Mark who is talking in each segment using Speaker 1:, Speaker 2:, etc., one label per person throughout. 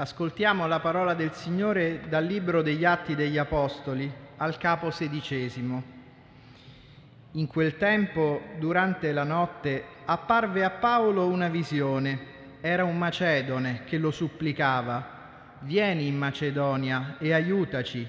Speaker 1: Ascoltiamo la parola del Signore dal Libro degli Atti degli Apostoli, al capo sedicesimo. In quel tempo, durante la notte, apparve a Paolo una visione. Era un macedone che lo supplicava, vieni in Macedonia e aiutaci.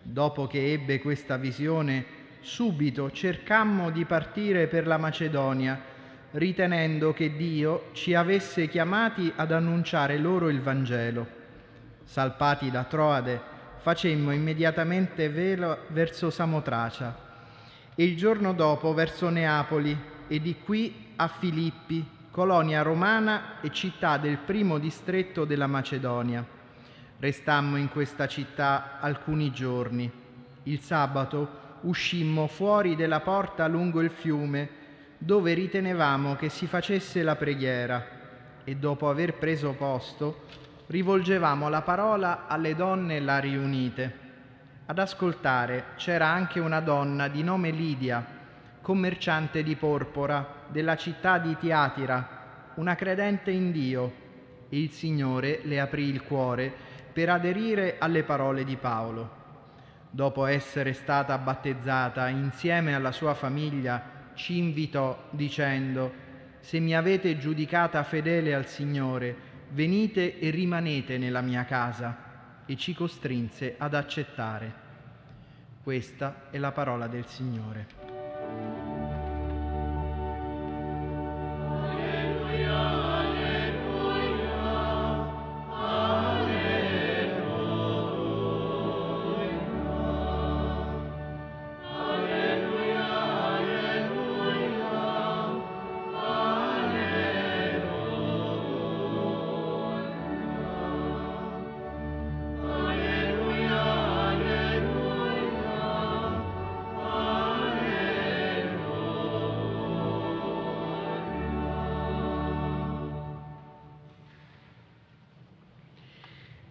Speaker 1: Dopo che ebbe questa visione, subito cercammo di partire per la Macedonia, ritenendo che Dio ci avesse chiamati ad annunciare loro il Vangelo. Salpati da Troade, facemmo immediatamente velo verso Samotracia e il giorno dopo verso Neapoli e di qui a Filippi, colonia romana e città del primo distretto della Macedonia. Restammo in questa città alcuni giorni. Il sabato uscimmo fuori della porta lungo il fiume, dove ritenevamo che si facesse la preghiera e dopo aver preso posto rivolgevamo la parola alle donne là riunite. Ad ascoltare c'era anche una donna di nome Lidia, commerciante di porpora della città di Tiatira, una credente in Dio, il Signore le aprì il cuore per aderire alle parole di Paolo. Dopo essere stata battezzata insieme alla sua famiglia, ci invitò dicendo, se mi avete giudicata fedele al Signore, venite e rimanete nella mia casa, e ci costrinse ad accettare. Questa è la parola del Signore.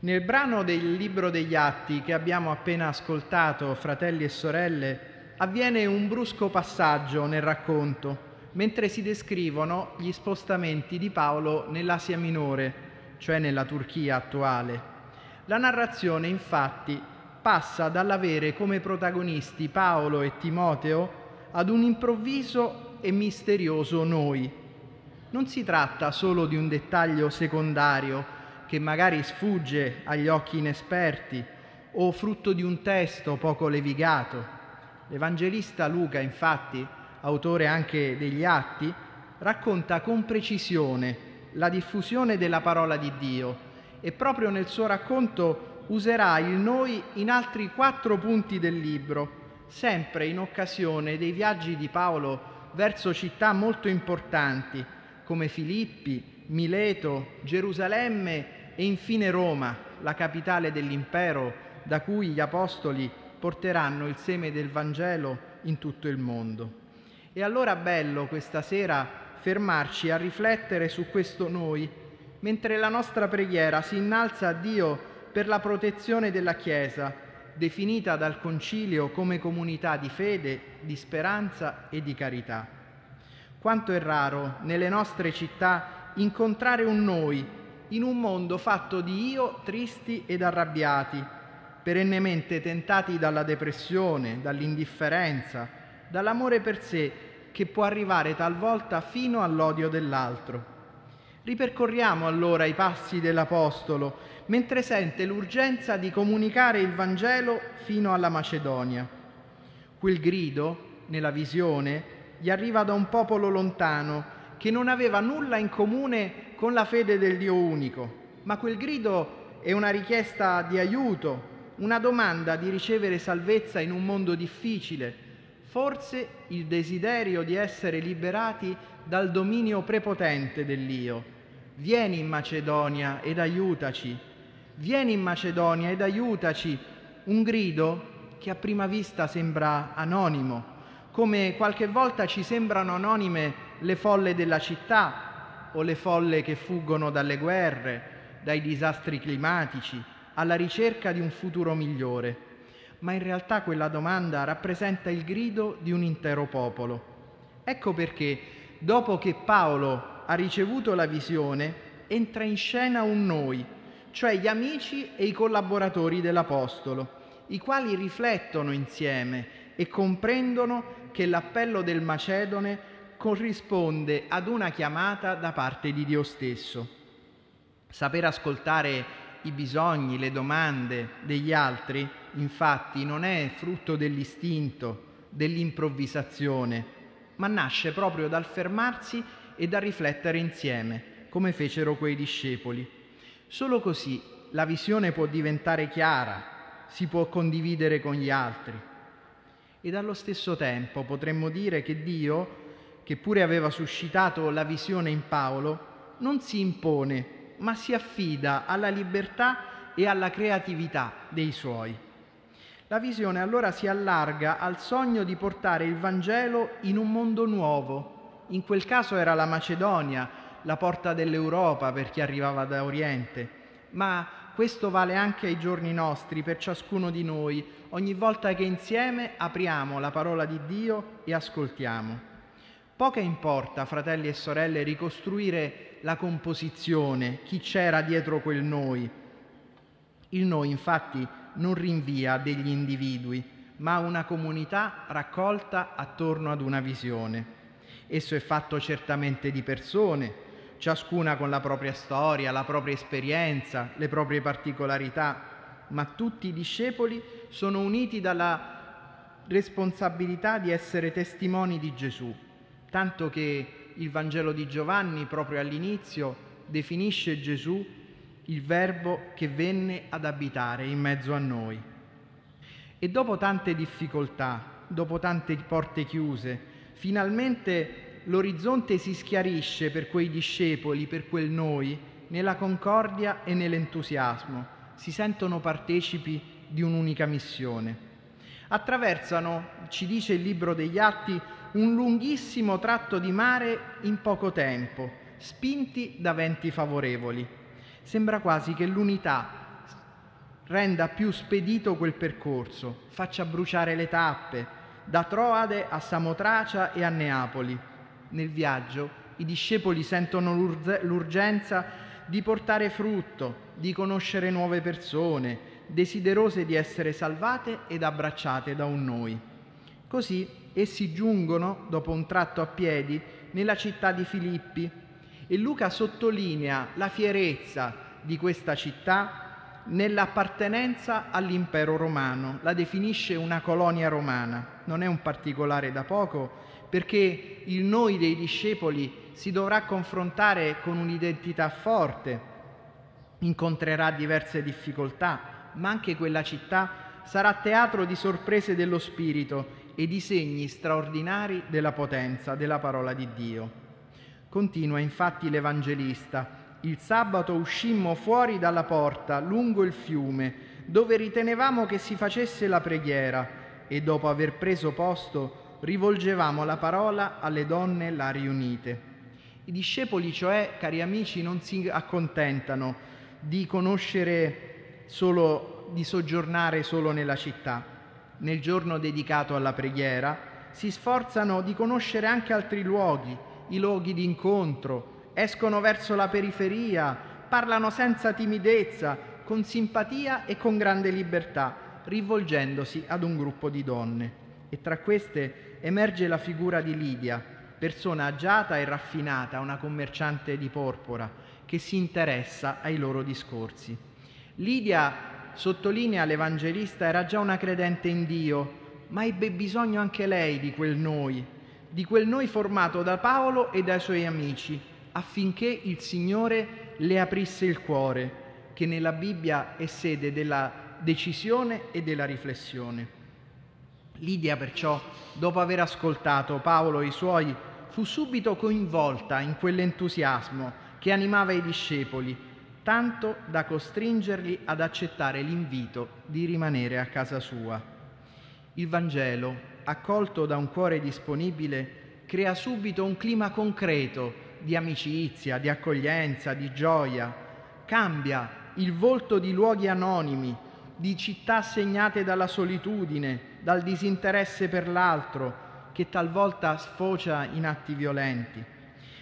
Speaker 1: Nel brano del Libro degli Atti che abbiamo appena ascoltato, fratelli e sorelle, avviene un brusco passaggio nel racconto, mentre si descrivono gli spostamenti di Paolo nell'Asia Minore, cioè nella Turchia attuale. La narrazione, infatti, passa dall'avere come protagonisti Paolo e Timoteo ad un improvviso e misterioso noi. Non si tratta solo di un dettaglio secondario, che magari sfugge agli occhi inesperti o frutto di un testo poco levigato. L'Evangelista Luca, infatti, autore anche degli Atti, racconta con precisione la diffusione della parola di Dio e proprio nel suo racconto userà il noi in altri quattro punti del libro, sempre in occasione dei viaggi di Paolo verso città molto importanti come Filippi, Mileto, Gerusalemme e infine Roma, la capitale dell'impero da cui gli apostoli porteranno il seme del Vangelo in tutto il mondo. E allora bello questa sera fermarci a riflettere su questo noi, mentre la nostra preghiera si innalza a Dio per la protezione della Chiesa, definita dal Concilio come comunità di fede, di speranza e di carità. Quanto è raro nelle nostre città incontrare un noi in un mondo fatto di io tristi ed arrabbiati, perennemente tentati dalla depressione, dall'indifferenza, dall'amore per sé che può arrivare talvolta fino all'odio dell'altro. Ripercorriamo allora i passi dell'Apostolo mentre sente l'urgenza di comunicare il Vangelo fino alla Macedonia. Quel grido, nella visione, gli arriva da un popolo lontano che non aveva nulla in comune con la fede del Dio unico, ma quel grido è una richiesta di aiuto, una domanda di ricevere salvezza in un mondo difficile, forse il desiderio di essere liberati dal dominio prepotente dell'io. Vieni in Macedonia ed aiutaci, vieni in Macedonia ed aiutaci, un grido che a prima vista sembra anonimo, come qualche volta ci sembrano anonime le folle della città o le folle che fuggono dalle guerre, dai disastri climatici, alla ricerca di un futuro migliore. Ma in realtà quella domanda rappresenta il grido di un intero popolo. Ecco perché, dopo che Paolo ha ricevuto la visione, entra in scena un noi, cioè gli amici e i collaboratori dell'Apostolo, i quali riflettono insieme e comprendono che l'appello del Macedone corrisponde ad una chiamata da parte di Dio stesso. Saper ascoltare i bisogni, le domande degli altri, infatti, non è frutto dell'istinto, dell'improvvisazione, ma nasce proprio dal fermarsi e dal riflettere insieme, come fecero quei discepoli. Solo così la visione può diventare chiara, si può condividere con gli altri. Ed allo stesso tempo potremmo dire che Dio, che pure aveva suscitato la visione in Paolo, non si impone ma si affida alla libertà e alla creatività dei suoi. La visione allora si allarga al sogno di portare il Vangelo in un mondo nuovo. In quel caso era la Macedonia, la porta dell'Europa per chi arrivava da Oriente, ma questo vale anche ai giorni nostri, per ciascuno di noi, ogni volta che insieme apriamo la parola di Dio e ascoltiamo. Poca importa, fratelli e sorelle, ricostruire la composizione, chi c'era dietro quel noi. Il noi infatti non rinvia degli individui, ma una comunità raccolta attorno ad una visione. Esso è fatto certamente di persone, ciascuna con la propria storia, la propria esperienza, le proprie particolarità, ma tutti i discepoli sono uniti dalla responsabilità di essere testimoni di Gesù, tanto che il Vangelo di Giovanni, proprio all'inizio, definisce Gesù il Verbo che venne ad abitare in mezzo a noi. E dopo tante difficoltà, dopo tante porte chiuse, finalmente l'orizzonte si schiarisce per quei discepoli, per quel noi, nella concordia e nell'entusiasmo. Si sentono partecipi di un'unica missione. Attraversano, ci dice il libro degli Atti, un lunghissimo tratto di mare in poco tempo, spinti da venti favorevoli. Sembra quasi che l'unità renda più spedito quel percorso, faccia bruciare le tappe, da Troade a Samotracia e a Neapoli. Nel viaggio i discepoli sentono l'urgenza di portare frutto, di conoscere nuove persone, desiderose di essere salvate ed abbracciate da un noi. Così essi giungono, dopo un tratto a piedi, nella città di Filippi e Luca sottolinea la fierezza di questa città nell'appartenenza all'impero romano, la definisce una colonia romana. Non è un particolare da poco perché il noi dei discepoli si dovrà confrontare con un'identità forte, incontrerà diverse difficoltà, ma anche quella città sarà teatro di sorprese dello Spirito e di segni straordinari della potenza della parola di Dio. Continua infatti l'Evangelista. Il sabato uscimmo fuori dalla porta, lungo il fiume, dove ritenevamo che si facesse la preghiera, e dopo aver preso posto rivolgevamo la parola alle donne là riunite. I discepoli, cioè, cari amici, non si accontentano di conoscere solo, di soggiornare solo nella città, nel giorno dedicato alla preghiera, si sforzano di conoscere anche altri luoghi, i luoghi di incontro, escono verso la periferia, parlano senza timidezza, con simpatia e con grande libertà, rivolgendosi ad un gruppo di donne. E tra queste emerge la figura di Lidia, persona agiata e raffinata, una commerciante di porpora, che si interessa ai loro discorsi. Lidia sottolinea l'Evangelista, era già una credente in Dio, ma ebbe bisogno anche lei di quel noi, di quel noi formato da Paolo e dai suoi amici, affinché il Signore le aprisse il cuore, che nella Bibbia è sede della decisione e della riflessione. Lidia perciò, dopo aver ascoltato Paolo e i suoi, fu subito coinvolta in quell'entusiasmo che animava i discepoli tanto da costringerli ad accettare l'invito di rimanere a casa sua. Il Vangelo, accolto da un cuore disponibile, crea subito un clima concreto di amicizia, di accoglienza, di gioia. Cambia il volto di luoghi anonimi, di città segnate dalla solitudine, dal disinteresse per l'altro, che talvolta sfocia in atti violenti.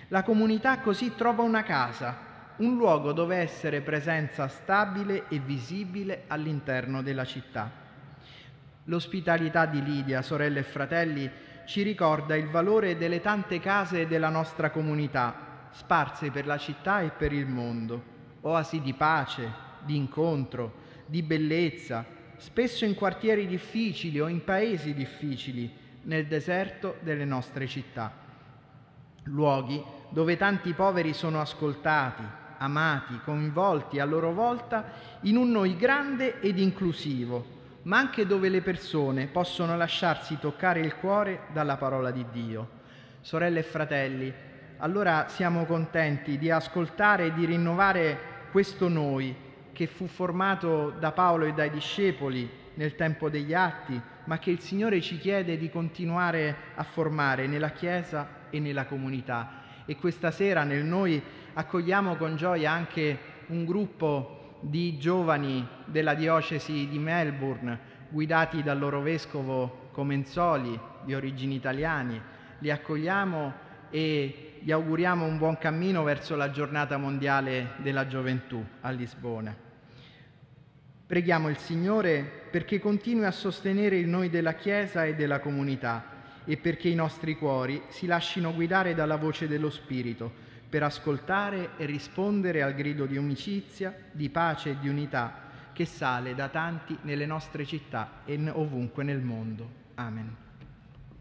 Speaker 1: La comunità così trova una casa, un luogo dove essere presenza stabile e visibile all'interno della città. L'ospitalità di Lidia, sorelle e fratelli, ci ricorda il valore delle tante case della nostra comunità, sparse per la città e per il mondo, oasi di pace, di incontro, di bellezza, spesso in quartieri difficili o in paesi difficili, nel deserto delle nostre città. Luoghi dove tanti poveri sono ascoltati, amati, coinvolti a loro volta in un noi grande ed inclusivo, ma anche dove le persone possono lasciarsi toccare il cuore dalla parola di Dio. Sorelle e fratelli, allora siamo contenti di ascoltare e di rinnovare questo noi che fu formato da Paolo e dai discepoli nel tempo degli atti, ma che il Signore ci chiede di continuare a formare nella Chiesa e nella comunità. E questa sera nel noi accogliamo con gioia anche un gruppo di giovani della diocesi di Melbourne, guidati dal loro vescovo Comenzoli, di origini italiani. Li accogliamo e gli auguriamo un buon cammino verso la giornata mondiale della gioventù a Lisbona. Preghiamo il Signore perché continui a sostenere il noi della Chiesa e della comunità e perché i nostri cuori si lascino guidare dalla voce dello Spirito per ascoltare e rispondere al grido di amicizia, di pace e di unità che sale da tanti nelle nostre città e ovunque nel mondo. Amen.